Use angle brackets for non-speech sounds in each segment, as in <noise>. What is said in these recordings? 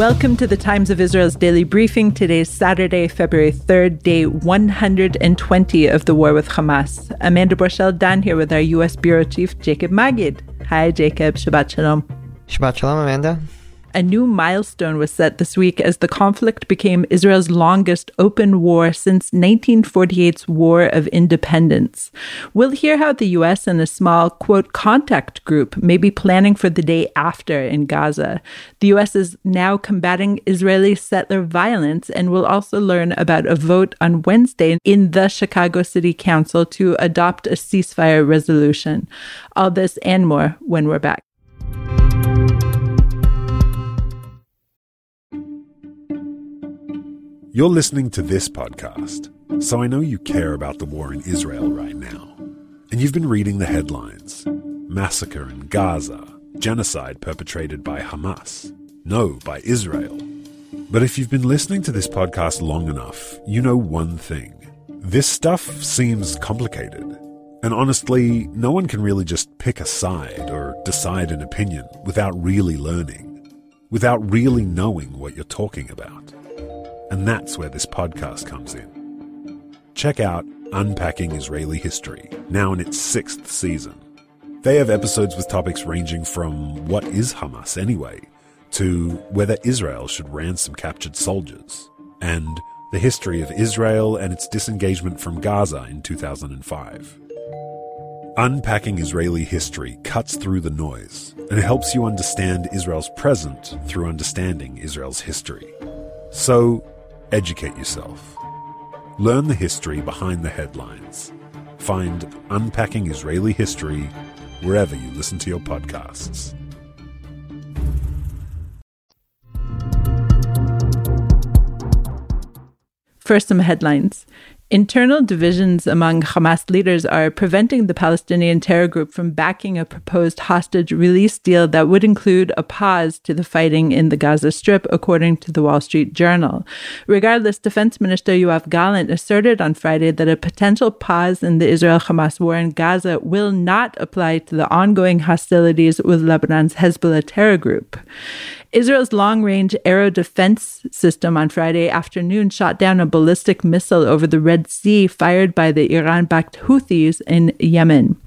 Welcome to the Times of Israel's daily briefing. Today is Saturday, February 3rd, day 120 of the war with Hamas. Amanda Borschel Dan here with our U.S. Bureau Chief, Jacob Magid. Hi, Jacob. Shabbat Shalom. Shabbat Shalom, Amanda. A new milestone was set this week as the conflict became Israel's longest open war since 1948's War of Independence. We'll hear how the U.S. and a small, quote, contact group may be planning for the day after in Gaza. The U.S. is now combating Israeli settler violence and we'll also learn about a vote on Wednesday in the Chicago City Council to adopt a ceasefire resolution. All this and more when we're back. You're listening to this podcast, so I know you care about the war in Israel right now. And you've been reading the headlines massacre in Gaza, genocide perpetrated by Hamas. No, by Israel. But if you've been listening to this podcast long enough, you know one thing. This stuff seems complicated. And honestly, no one can really just pick a side or decide an opinion without really learning, without really knowing what you're talking about. And that's where this podcast comes in. Check out Unpacking Israeli History, now in its sixth season. They have episodes with topics ranging from what is Hamas anyway, to whether Israel should ransom captured soldiers, and the history of Israel and its disengagement from Gaza in 2005. Unpacking Israeli history cuts through the noise and helps you understand Israel's present through understanding Israel's history. So, Educate yourself. Learn the history behind the headlines. Find Unpacking Israeli History wherever you listen to your podcasts. First, some headlines. Internal divisions among Hamas leaders are preventing the Palestinian terror group from backing a proposed hostage release deal that would include a pause to the fighting in the Gaza Strip, according to the Wall Street Journal. Regardless, Defense Minister Yoav Gallant asserted on Friday that a potential pause in the Israel Hamas war in Gaza will not apply to the ongoing hostilities with Lebanon's Hezbollah terror group. Israel's long range air defense system on Friday afternoon shot down a ballistic missile over the Red Sea fired by the Iran backed Houthis in Yemen.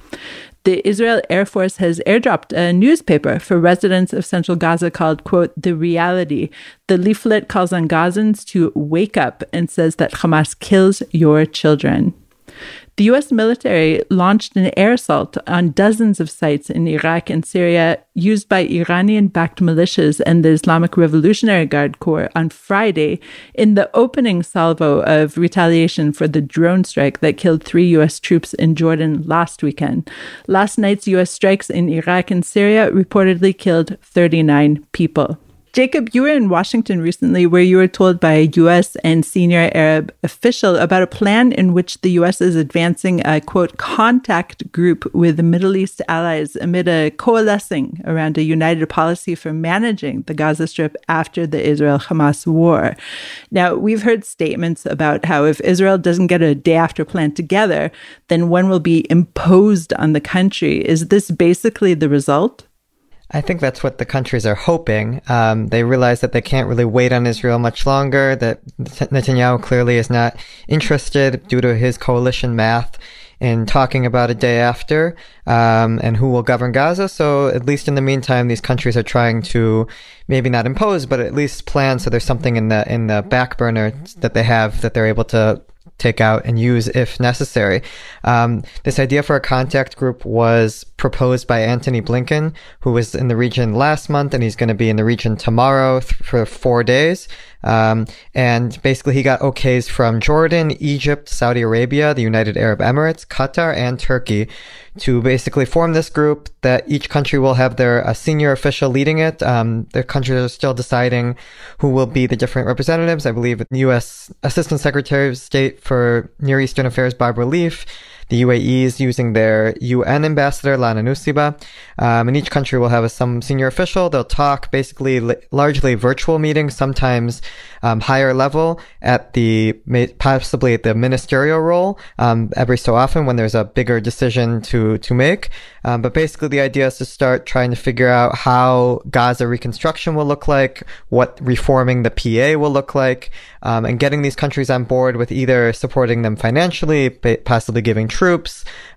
The Israel Air Force has airdropped a newspaper for residents of central Gaza called, quote, The Reality. The leaflet calls on Gazans to wake up and says that Hamas kills your children. The U.S. military launched an air assault on dozens of sites in Iraq and Syria used by Iranian backed militias and the Islamic Revolutionary Guard Corps on Friday in the opening salvo of retaliation for the drone strike that killed three U.S. troops in Jordan last weekend. Last night's U.S. strikes in Iraq and Syria reportedly killed 39 people. Jacob, you were in Washington recently where you were told by a U.S. and senior Arab official about a plan in which the U.S. is advancing a quote contact group with Middle East allies amid a coalescing around a united policy for managing the Gaza Strip after the Israel Hamas war. Now, we've heard statements about how if Israel doesn't get a day after plan together, then one will be imposed on the country. Is this basically the result? I think that's what the countries are hoping. Um, they realize that they can't really wait on Israel much longer, that Netanyahu clearly is not interested due to his coalition math in talking about a day after um, and who will govern Gaza. So at least in the meantime, these countries are trying to maybe not impose, but at least plan so there's something in the in the back burner that they have that they're able to take out and use if necessary. Um, this idea for a contact group was proposed by Antony Blinken, who was in the region last month, and he's going to be in the region tomorrow th- for four days. Um, and basically, he got okays from Jordan, Egypt, Saudi Arabia, the United Arab Emirates, Qatar, and Turkey to basically form this group that each country will have their a senior official leading it. Um, the countries are still deciding who will be the different representatives. I believe the U.S. Assistant Secretary of State for Near Eastern Affairs, Barbara Leaf, The UAE is using their UN ambassador, Lana Nusseibeh. Um, and each country will have a, some senior official. They'll talk basically largely virtual meetings, sometimes um, higher level at the possibly at the ministerial role um, every so often when there's a bigger decision to to make. Um, but basically, the idea is to start trying to figure out how Gaza reconstruction will look like, what reforming the PA will look like, um, and getting these countries on board with either supporting them financially, possibly giving troops,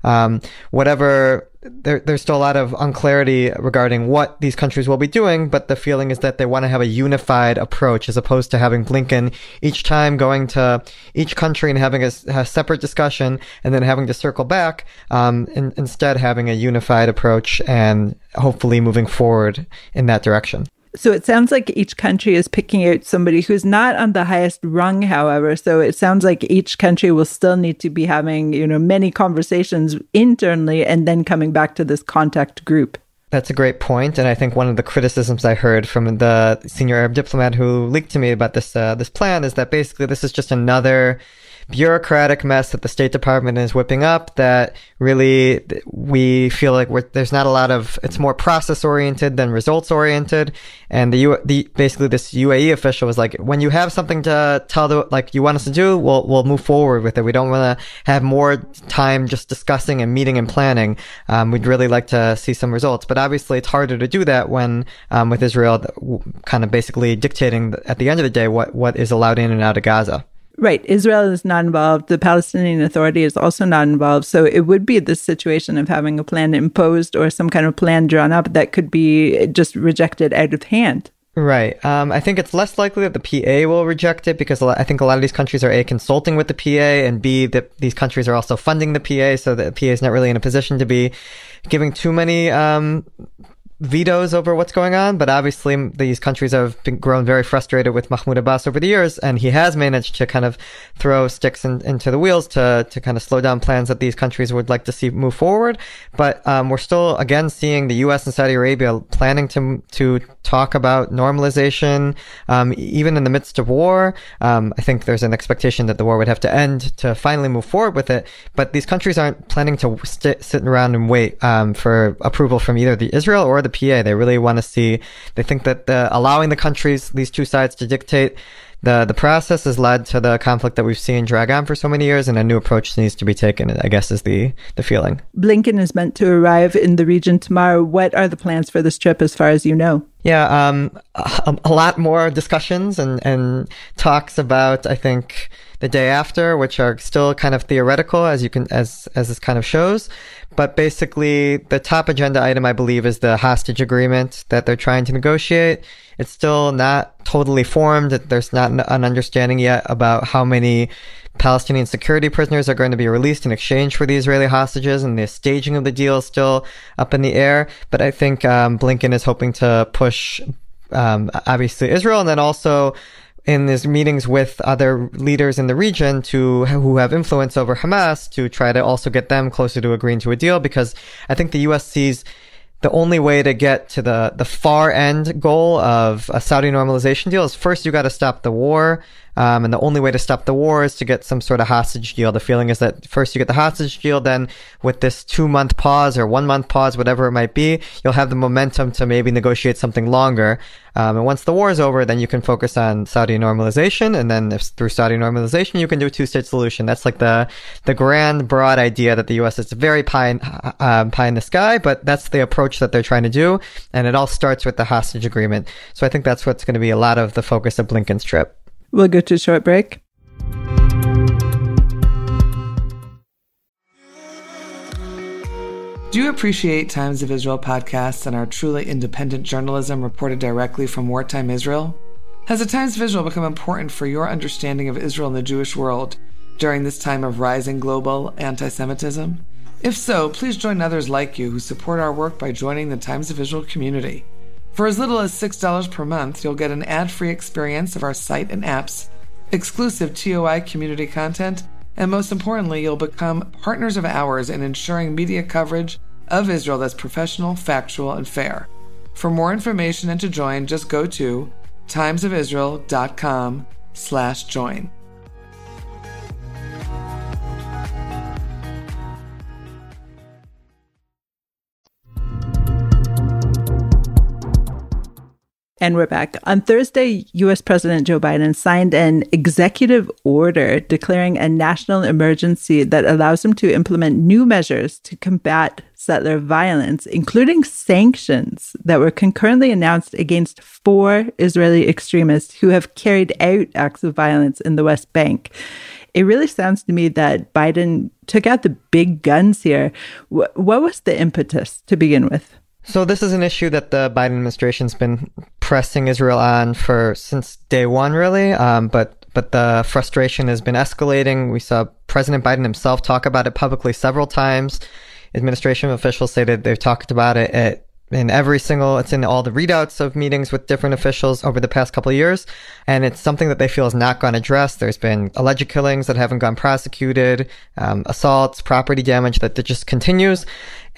um, whatever there, there's still a lot of unclarity regarding what these countries will be doing, but the feeling is that they want to have a unified approach as opposed to having Blinken each time going to each country and having a, a separate discussion and then having to circle back, um, in, instead having a unified approach and hopefully moving forward in that direction. So it sounds like each country is picking out somebody who's not on the highest rung, however. So it sounds like each country will still need to be having, you know, many conversations internally and then coming back to this contact group. That's a great point, and I think one of the criticisms I heard from the senior Arab diplomat who leaked to me about this uh, this plan is that basically this is just another bureaucratic mess that the State Department is whipping up that really we feel like there's not a lot of, it's more process oriented than results oriented. And the, U, the, basically this UAE official was like, when you have something to tell the, like you want us to do, we'll, we'll move forward with it. We don't want to have more time just discussing and meeting and planning. Um, we'd really like to see some results, but obviously it's harder to do that when, um, with Israel kind of basically dictating at the end of the day what, what is allowed in and out of Gaza. Right. Israel is not involved. The Palestinian Authority is also not involved. So it would be this situation of having a plan imposed or some kind of plan drawn up that could be just rejected out of hand. Right. Um, I think it's less likely that the PA will reject it because I think a lot of these countries are A, consulting with the PA, and B, that these countries are also funding the PA, so the PA is not really in a position to be giving too many um, vetoes over what's going on, but obviously these countries have been grown very frustrated with Mahmoud Abbas over the years, and he has managed to kind of throw sticks in, into the wheels to to kind of slow down plans that these countries would like to see move forward. But um, we're still again seeing the U.S. and Saudi Arabia planning to to talk about normalization, um, even in the midst of war. Um, I think there's an expectation that the war would have to end to finally move forward with it. But these countries aren't planning to st- sit around and wait um, for approval from either the Israel or the PA. They really want to see. They think that the, allowing the countries, these two sides, to dictate the the process has led to the conflict that we've seen drag on for so many years, and a new approach needs to be taken. I guess is the the feeling. Blinken is meant to arrive in the region tomorrow. What are the plans for this trip, as far as you know? Yeah, um, a, a lot more discussions and and talks about I think the day after, which are still kind of theoretical, as you can as as this kind of shows. But basically, the top agenda item, I believe, is the hostage agreement that they're trying to negotiate. It's still not totally formed. There's not an understanding yet about how many Palestinian security prisoners are going to be released in exchange for the Israeli hostages, and the staging of the deal is still up in the air. But I think um, Blinken is hoping to push, um, obviously, Israel, and then also in his meetings with other leaders in the region to who have influence over Hamas to try to also get them closer to agreeing to a deal because I think the US sees the only way to get to the, the far end goal of a Saudi normalization deal is first you got to stop the war. Um, and the only way to stop the war is to get some sort of hostage deal. The feeling is that first you get the hostage deal, then with this two month pause or one month pause, whatever it might be, you'll have the momentum to maybe negotiate something longer. Um, and once the war is over, then you can focus on Saudi normalization. And then if through Saudi normalization, you can do a two state solution. That's like the, the grand, broad idea that the U.S. is very pie in, uh, pie in the sky, but that's the approach that they're trying to do. And it all starts with the hostage agreement. So I think that's what's going to be a lot of the focus of Blinken's trip. We'll go to a short break. Do you appreciate Times of Israel podcasts and our truly independent journalism reported directly from wartime Israel? Has the Times of Israel become important for your understanding of Israel and the Jewish world during this time of rising global anti Semitism? If so, please join others like you who support our work by joining the Times of Israel community. For as little as $6 per month, you'll get an ad free experience of our site and apps, exclusive TOI community content, and most importantly, you'll become partners of ours in ensuring media coverage of Israel that's professional, factual, and fair. For more information and to join, just go to timesofisrael.com slash join. And we're back. On Thursday, US President Joe Biden signed an executive order declaring a national emergency that allows him to implement new measures to combat settler violence, including sanctions that were concurrently announced against four Israeli extremists who have carried out acts of violence in the West Bank. It really sounds to me that Biden took out the big guns here. what was the impetus to begin with? So this is an issue that the Biden administration's been pressing Israel on for since day one, really. Um, but but the frustration has been escalating. We saw President Biden himself talk about it publicly several times. Administration officials say that they've talked about it at in every single it's in all the readouts of meetings with different officials over the past couple of years and it's something that they feel has not gone addressed there's been alleged killings that haven't gone prosecuted um, assaults property damage that just continues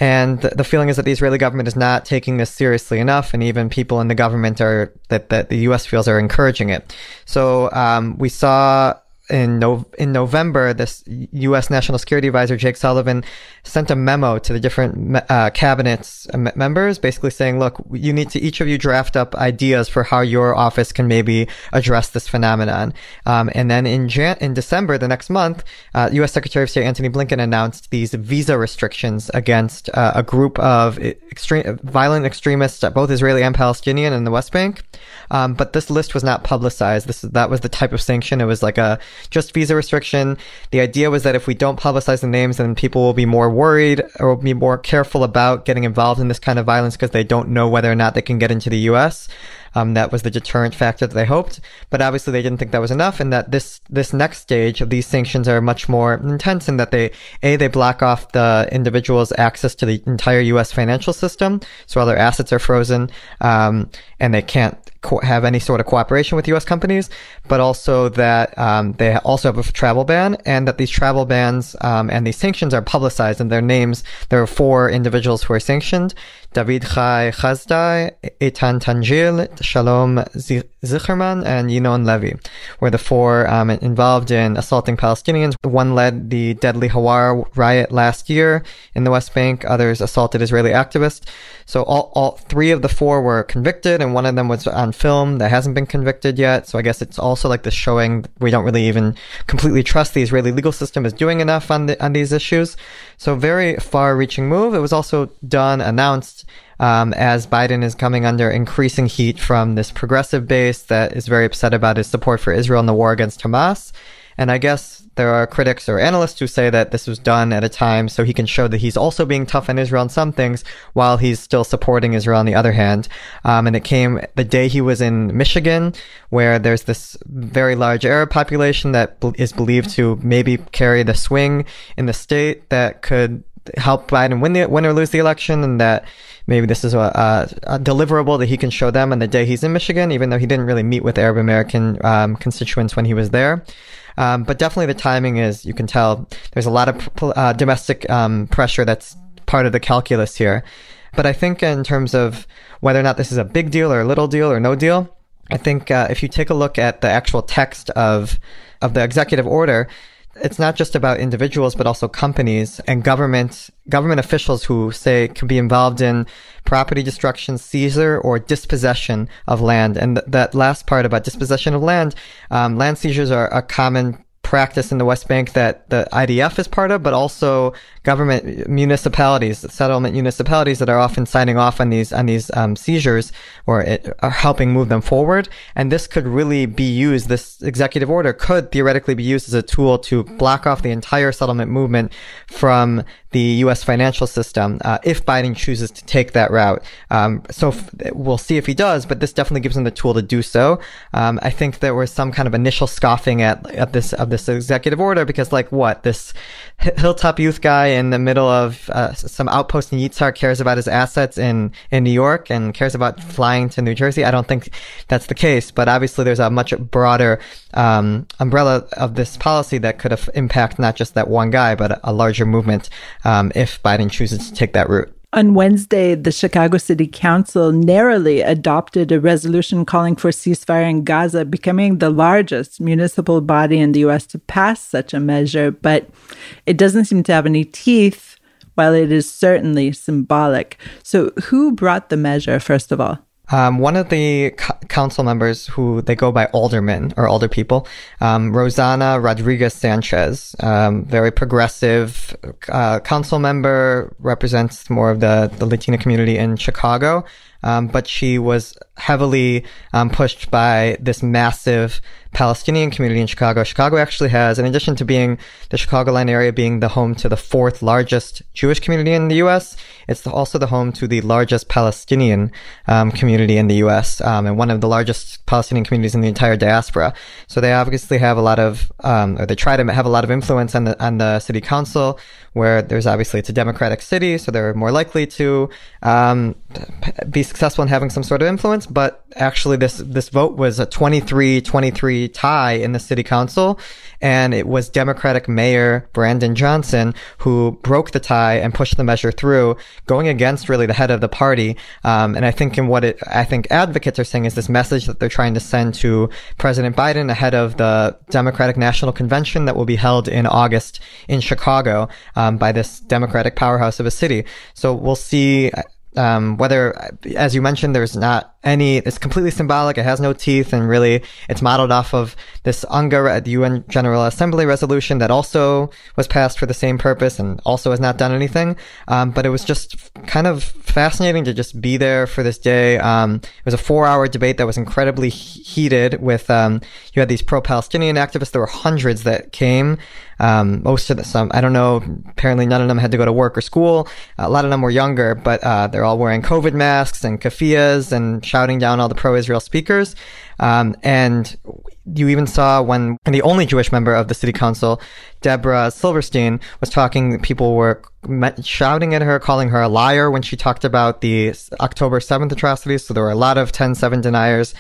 and the feeling is that the Israeli government is not taking this seriously enough, and even people in the government are that that the U.S. feels are encouraging it. So um, we saw in no, in November, this U.S. National Security Advisor Jake Sullivan sent a memo to the different uh, cabinets uh, members, basically saying, "Look, you need to each of you draft up ideas for how your office can maybe address this phenomenon." Um, and then in Jan- in December, the next month, uh, U.S. Secretary of State Antony Blinken announced these visa restrictions against uh, a group of extreme violent extremists, both Israeli and Palestinian, in the West Bank. Um, but this list was not publicized. This that was the type of sanction. It was like a just visa restriction. The idea was that if we don't publicize the names, then people will be more worried or will be more careful about getting involved in this kind of violence because they don't know whether or not they can get into the U.S. Um, that was the deterrent factor that they hoped, but obviously they didn't think that was enough, and that this this next stage of these sanctions are much more intense in that they a they block off the individual's access to the entire U.S. financial system, so all their assets are frozen, um, and they can't co- have any sort of cooperation with U.S. companies, but also that um, they also have a travel ban, and that these travel bans um, and these sanctions are publicized, and their names. There are four individuals who are sanctioned: David Chai Chazdai, Eitan Tangil, Shalom Zicherman, and Yinon Levy were the four um, involved in assaulting Palestinians. One led the deadly Huwara riot last year in the West Bank. Others assaulted Israeli activists. So all, all three of the four were convicted, and one of them was on film that hasn't been convicted yet. So I guess it's also like the showing we don't really even completely trust the Israeli legal system is doing enough on the, on these issues. So very far-reaching move. It was also done, announced um, as Biden is coming under increasing heat from this progressive base that is very upset about his support for Israel in the war against Hamas. And I guess there are critics or analysts who say that this was done at a time so he can show that he's also being tough on Israel on some things while he's still supporting Israel on the other hand. Um, and it came the day he was in Michigan, where there's this very large Arab population that is believed to maybe carry the swing in the state that could help Biden win the win or lose the election, and that maybe this is a, a, a, deliverable that he can show them on the day he's in Michigan, even though he didn't really meet with Arab American um, constituents when he was there. Um, but definitely the timing is, you can tell there's a lot of uh, domestic um, pressure that's part of the calculus here. But I think in terms of whether or not this is a big deal or a little deal or no deal, I think uh, if you take a look at the actual text of of the executive order, it's not just about individuals, but also companies and government, government officials who say can be involved in property destruction, seizure, or dispossession of land. And th- that last part about dispossession of land, um, land seizures are a common practice in the West Bank that the IDF is part of, but also government municipalities, settlement municipalities that are often signing off on these on these um, seizures or it, are helping move them forward. And this could really be used. This executive order could theoretically be used as a tool to block off the entire settlement movement from the U.S. financial system uh, if Biden chooses to take that route. Um, so f- we'll see if he does, but this definitely gives him the tool to do so. Um, I think there was some kind of initial scoffing at, at this of this executive order because, like, what this hilltop youth guy in the middle of uh, some outpost in Yitzhar cares about his assets in in New York and cares about flying to New Jersey. I don't think that's the case, but obviously there's a much broader um, umbrella of this policy that could have impact not just that one guy, but a, larger movement um, if Biden chooses to take that route. On Wednesday, the Chicago City Council narrowly adopted a resolution calling for ceasefire in Gaza, becoming the largest municipal body in the U.S. to pass such a measure. But it doesn't seem to have any teeth, while it is certainly symbolic. So, who brought the measure, first of all? Um, one of the co- council members who they go by aldermen or older people, um, Rossana Rodriguez Sanchez, um, very progressive uh, council member, represents more of the, the Latina community in Chicago. Um, but she was heavily um, pushed by this massive Palestinian community in Chicago. Chicago actually has, in addition to being the Chicagoland area being the home to the fourth largest Jewish community in the U.S., it's also the home to the largest Palestinian um, community in the U.S. Um, and one of the largest Palestinian communities in the entire diaspora. So they obviously have a lot of, um, or they try to have a lot of influence on the on the city council, where there's obviously it's a democratic city, so they're more likely to um, be successful in having some sort of influence. But actually, this this vote was a 23-23 tie in the city council, and it was Democratic Mayor Brandon Johnson who broke the tie and pushed the measure through, going against really the head of the party. Um, and I think in what it, I think advocates are saying is this message that they're trying to send to President Biden ahead of the Democratic National Convention that will be held in August in Chicago um, by this Democratic powerhouse of a city. So we'll see. Um, whether, as you mentioned, there's not any, it's completely symbolic. It has no teeth and really it's modeled off of this UNGA, the UN General Assembly resolution that also was passed for the same purpose and also has not done anything. Um, but it was just kind of fascinating to just be there for this day. Um, it was a four hour debate that was incredibly heated with, um, you had these pro-Palestinian activists. There were hundreds that came. Um, most of the, some, I don't know, apparently none of them had to go to work or school. A lot of them were younger, but, uh, they're all wearing COVID masks and keffiyehs and shouting down all the pro-Israel speakers. Um, and you even saw when the only Jewish member of the city council, Deborah Silverstein, was talking, people were shouting at her, calling her a liar when she talked about the October 7th atrocities. So there were a lot of 10-7 deniers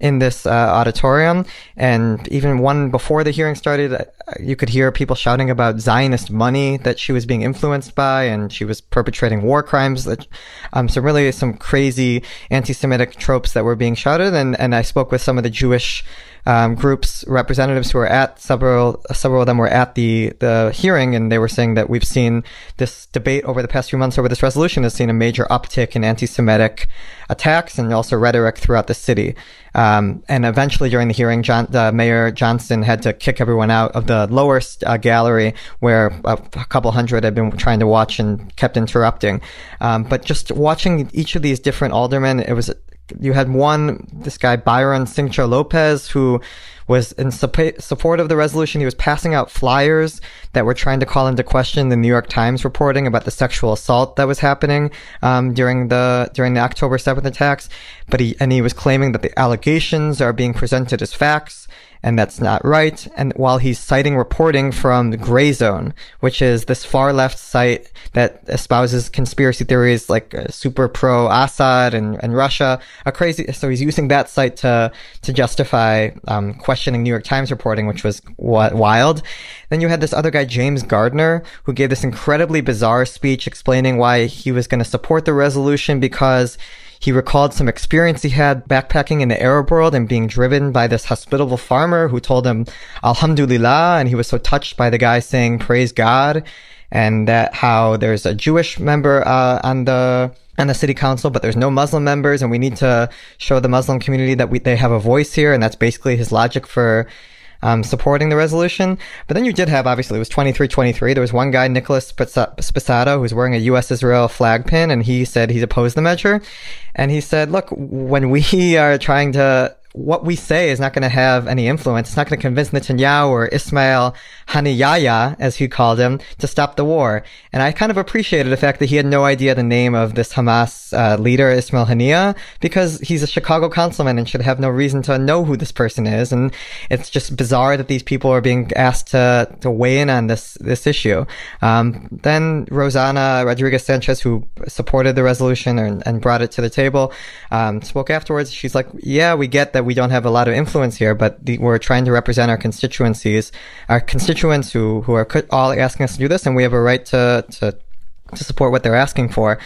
in this uh, auditorium. And even one before the hearing started, uh, you could hear people shouting about Zionist money that she was being influenced by, and she was perpetrating war crimes. That, um, so really some crazy anti-Semitic tropes that were being shouted. And, and I spoke with some of the Jewish um, groups representatives who were at several several of them were at the the hearing and they were saying that we've seen this debate over the past few months over this resolution has seen a major uptick in anti-Semitic attacks and also rhetoric throughout the city. Um, and eventually during the hearing, John, uh, Mayor Johnson had to kick everyone out of the lower uh, gallery where a, a, couple hundred had been trying to watch and kept interrupting. Um, but just watching each of these different aldermen, it was you had one, this guy, Byron Sigcho Lopez, who was in support of the resolution. He was passing out flyers that were trying to call into question the New York Times reporting about the sexual assault that was happening um, during the during the October 7th attacks. But he and he was claiming that the allegations are being presented as facts and that's not right. And while he's citing reporting from the Gray Zone, which is this far left site that espouses conspiracy theories like uh, super pro Assad and, and Russia, a crazy. So he's using that site to to justify um, questioning New York Times reporting, which was wild. Then you had this other guy, James Gardiner, who gave this incredibly bizarre speech explaining why he was going to support the resolution because he recalled some experience he had backpacking in the Arab world and being driven by this hospitable farmer who told him, Alhamdulillah. And he was so touched by the guy saying, praise God. And that how there's a Jewish member, uh, on the, on the city council, but there's no Muslim members, and we need to show the Muslim community that we, they have a voice here, and that's basically his logic for um, supporting the resolution. But then you did have, obviously, it was 23-23. There was one guy, Nicholas Sposato, who's wearing a U.S.-Israel flag pin, and he said he's opposed the measure. And he said, look, when we <laughs> are trying to what we say is not going to have any influence. It's not going to convince Netanyahu or Ismail Haniyeh, as he called him, to stop the war. And I kind of appreciated the fact that he had no idea the name of this Hamas uh, leader, Ismail Haniyeh, because he's a Chicago councilman and should have no reason to know who this person is. And it's just bizarre that these people are being asked to, to weigh in on this, this issue. Um, then Rossana Rodriguez Sanchez, who supported the resolution and, and brought it to the table, um, spoke afterwards. She's like, yeah, we get that we don't have a lot of influence here, but the, we're trying to represent our constituencies, our constituents who, who are all asking us to do this, and we have a right to, to, to support what they're asking for.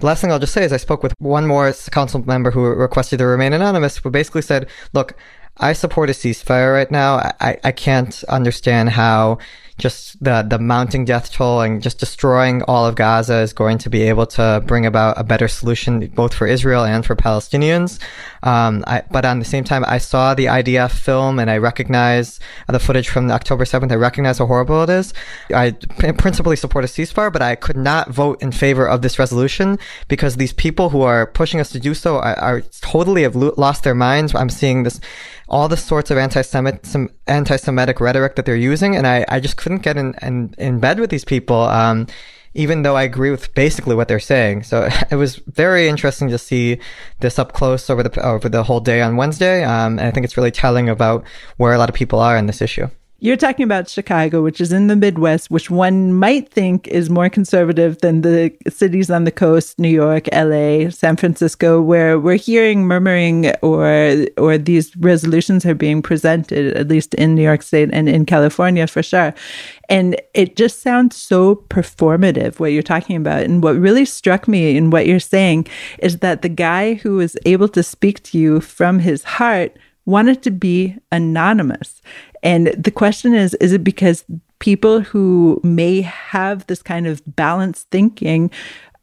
The last thing I'll just say is I spoke with one more council member who requested to remain anonymous, who basically said, look, I support a ceasefire right now. I, I can't understand how just the the mounting death toll and just destroying all of Gaza is going to be able to bring about a better solution both for Israel and for Palestinians. Um, I, but on the same time, I saw the IDF film and I recognize the footage from October 7th. I recognize how horrible it is. I principally support a ceasefire, but I could not vote in favor of this resolution because these people who are pushing us to do so are, are totally have lost their minds. I'm seeing this, all the sorts of anti-Semitic, rhetoric that they're using, and I, I just couldn't get in, in, in bed with these people. Um, even though I agree with basically what they're saying. So <laughs> it was very interesting to see this up close over the over the whole day on Wednesday. Um, and I think it's really telling about where a lot of people are in this issue. You're talking about Chicago, which is in the Midwest, which one might think is more conservative than the cities on the coast, New York, LA, San Francisco, where we're hearing murmuring or or these resolutions are being presented, at least in New York State and in California for sure. And it just sounds so performative what you're talking about. And what really struck me in what you're saying is that the guy who was able to speak to you from his heart wanted to be anonymous. And the question is is it because people who may have this kind of balanced thinking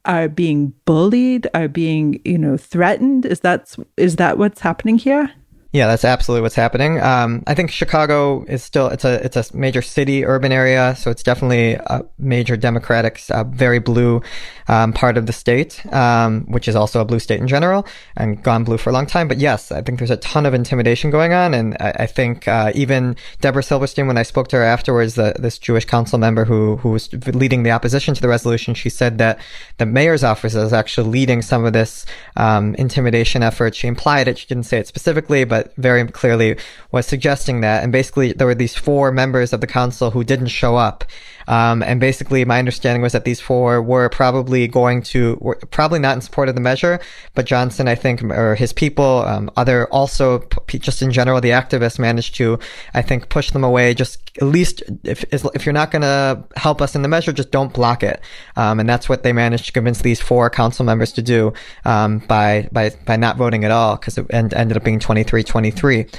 are being bullied, are being, you know, threatened? Is that is that what's happening here? Yeah, that's absolutely what's happening. Um, I think Chicago is still it's a it's a major city, urban area, so it's definitely a major Democratic, uh, very blue um, part of the state, um, which is also a blue state in general, and gone blue for a long time. But yes, I think there's a ton of intimidation going on, and I, I think uh, even Deborah Silverstein, when I spoke to her afterwards, the, this Jewish council member who who was leading the opposition to the resolution, she said that the mayor's office is actually leading some of this um, intimidation effort. She implied it; she didn't say it specifically, but very clearly was suggesting that. And basically, there were these four members of the council who didn't show up. Um, and basically, my understanding was that these four were probably going to, were probably not in support of the measure, but Johnson, I think, or his people, um, other also, just in general, the activists managed to, I think, push them away. Just at least if if you're not going to help us in the measure, just don't block it. Um, and that's what they managed to convince these four council members to do um, by by by not voting at all, because it end, ended up being 23-23.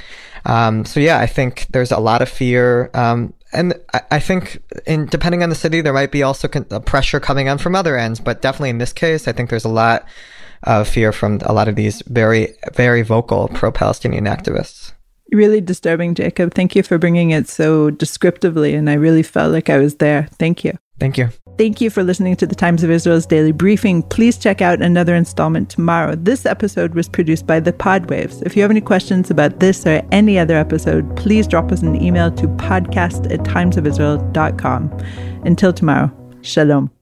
Um, so yeah, I think there's a lot of fear. Um, and I think in depending on the city, there might be also con- pressure coming on from other ends, but definitely in this case, I think there's a lot of fear from a lot of these very, very vocal pro-Palestinian activists. Really disturbing, Jacob. Thank you for bringing it so descriptively, and I really felt like I was there. Thank you. Thank you. Thank you for listening to the Times of Israel's daily briefing. Please check out another installment tomorrow. This episode was produced by the Podwaves. If you have any questions about this or any other episode, please drop us an email to podcast at timesofisrael.com. Until tomorrow, shalom.